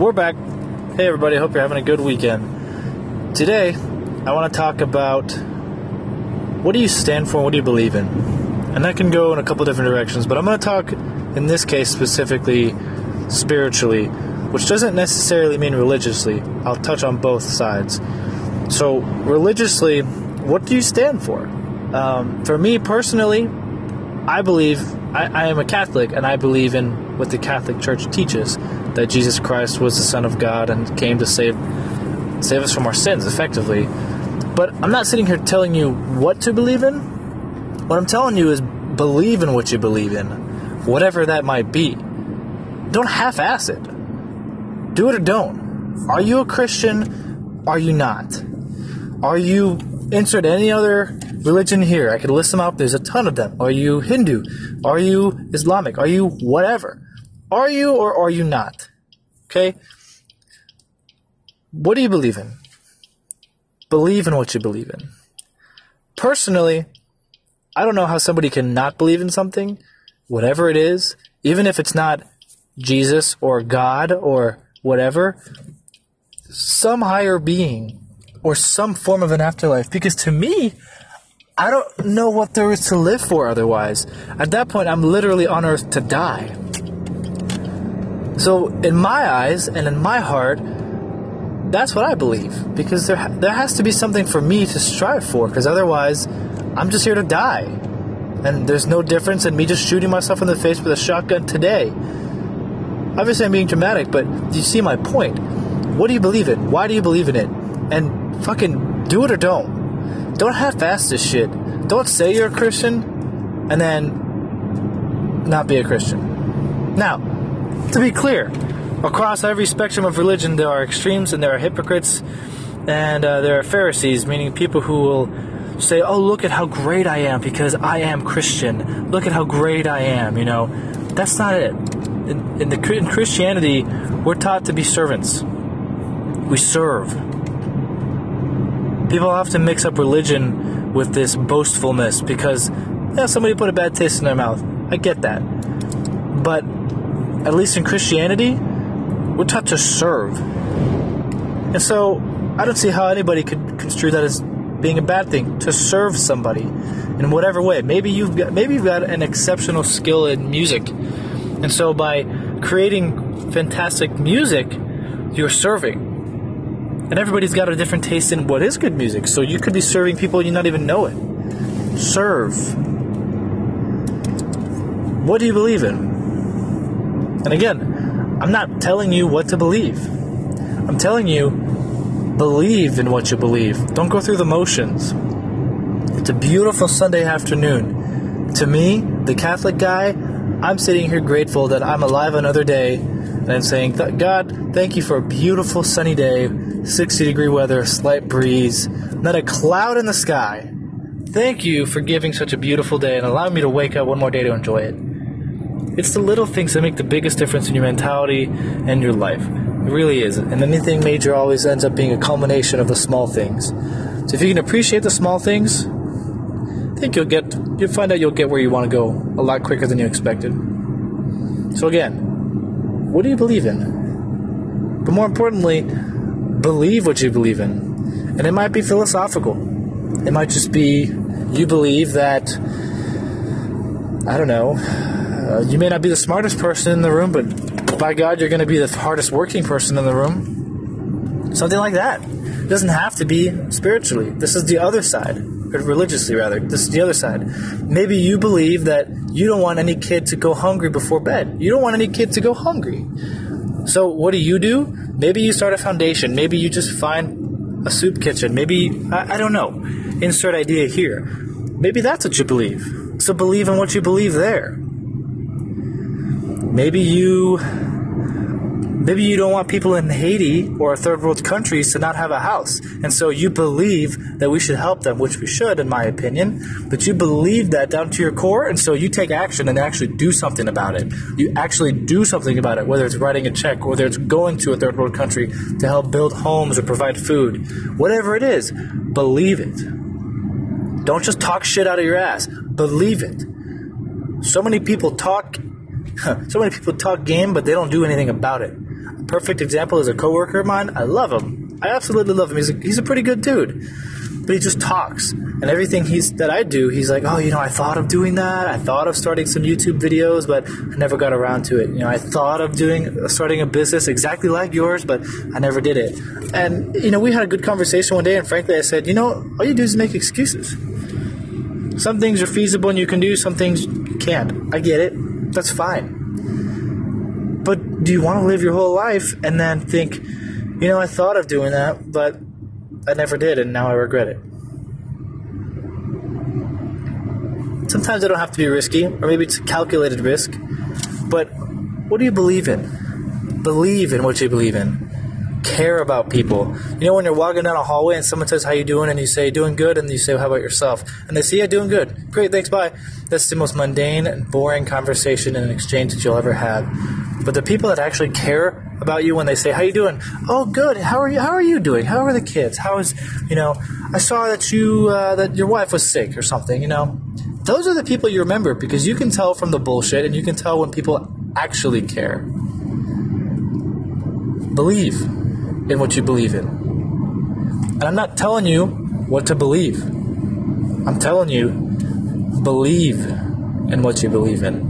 we're back. Hey, everybody, hope you're having a good weekend. Today, I want to talk about what do you stand for and what do you believe in? And that can go in a couple different directions, but I'm going to talk in this case specifically spiritually, which doesn't necessarily mean religiously. I'll touch on both sides. So, religiously, what do you stand for? Um, for me personally, I believe I, I am a Catholic and I believe in what the Catholic Church teaches that Jesus Christ was the Son of God and came to save save us from our sins effectively. But I'm not sitting here telling you what to believe in. What I'm telling you is believe in what you believe in, whatever that might be. Don't half ass it. Do it or don't. Are you a Christian? Are you not? Are you insert any other religion here? I could list them out. There's a ton of them. Are you Hindu? Are you Islamic? Are you whatever? Are you or are you not? Okay? What do you believe in? Believe in what you believe in. Personally, I don't know how somebody can not believe in something, whatever it is, even if it's not Jesus or God or whatever, some higher being or some form of an afterlife. Because to me, I don't know what there is to live for otherwise. At that point, I'm literally on earth to die. So, in my eyes and in my heart, that's what I believe. Because there, there has to be something for me to strive for. Because otherwise, I'm just here to die. And there's no difference in me just shooting myself in the face with a shotgun today. Obviously, I'm being dramatic, but do you see my point? What do you believe in? Why do you believe in it? And fucking do it or don't. Don't half ass this shit. Don't say you're a Christian and then not be a Christian. Now, to be clear, across every spectrum of religion, there are extremes and there are hypocrites and uh, there are Pharisees, meaning people who will say, "Oh, look at how great I am because I am Christian. Look at how great I am." You know, that's not it. In, in the in Christianity, we're taught to be servants. We serve. People often mix up religion with this boastfulness because yeah, somebody put a bad taste in their mouth. I get that, but at least in Christianity, we're taught to serve. And so I don't see how anybody could construe that as being a bad thing to serve somebody in whatever way. Maybe you've got maybe you've got an exceptional skill in music. And so by creating fantastic music, you're serving. And everybody's got a different taste in what is good music. So you could be serving people you not even know it. Serve. What do you believe in? And again, I'm not telling you what to believe. I'm telling you, believe in what you believe. Don't go through the motions. It's a beautiful Sunday afternoon. To me, the Catholic guy, I'm sitting here grateful that I'm alive another day and I'm saying, God, thank you for a beautiful sunny day, 60 degree weather, slight breeze, not a cloud in the sky. Thank you for giving such a beautiful day and allowing me to wake up one more day to enjoy it. It's the little things that make the biggest difference in your mentality and your life. It really is. And anything major always ends up being a culmination of the small things. So if you can appreciate the small things, I think you'll get you'll find out you'll get where you want to go a lot quicker than you expected. So again, what do you believe in? But more importantly, believe what you believe in. And it might be philosophical. It might just be you believe that I don't know, uh, you may not be the smartest person in the room, but by God, you're going to be the hardest working person in the room. Something like that. It doesn't have to be spiritually. This is the other side, or religiously rather. This is the other side. Maybe you believe that you don't want any kid to go hungry before bed. You don't want any kid to go hungry. So what do you do? Maybe you start a foundation. Maybe you just find a soup kitchen. Maybe I, I don't know. Insert idea here. Maybe that's what you believe. So believe in what you believe there. Maybe you maybe you don't want people in Haiti or third world countries to not have a house. And so you believe that we should help them, which we should in my opinion, but you believe that down to your core and so you take action and actually do something about it. You actually do something about it, whether it's writing a check, whether it's going to a third world country to help build homes or provide food. Whatever it is, believe it. Don't just talk shit out of your ass. Believe it. So many people talk so many people talk game, but they don't do anything about it. A perfect example is a coworker of mine. I love him. I absolutely love him. He's a, he's a pretty good dude. But he just talks. And everything he's that I do, he's like, "Oh, you know, I thought of doing that. I thought of starting some YouTube videos, but I never got around to it. You know, I thought of doing starting a business exactly like yours, but I never did it." And you know, we had a good conversation one day, and frankly, I said, "You know, all you do is make excuses." Some things are feasible and you can do, some things you can't. I get it. That's fine. But do you want to live your whole life and then think, you know, I thought of doing that, but I never did and now I regret it? Sometimes it don't have to be risky, or maybe it's a calculated risk. But what do you believe in? Believe in what you believe in care about people. You know, when you're walking down a hallway and someone says, How you doing? And you say, Doing good. And you say, How about yourself? And they say, Yeah, doing good. Great, thanks, bye. That's the most mundane and boring conversation and exchange that you'll ever have. But the people that actually care about you when they say, How you doing? Oh, good. How are you? How are you doing? How are the kids? How is, you know, I saw that you, uh, that your wife was sick or something, you know. Those are the people you remember because you can tell from the bullshit and you can tell when people actually care. Believe in what you believe in. And I'm not telling you what to believe. I'm telling you, believe in what you believe in.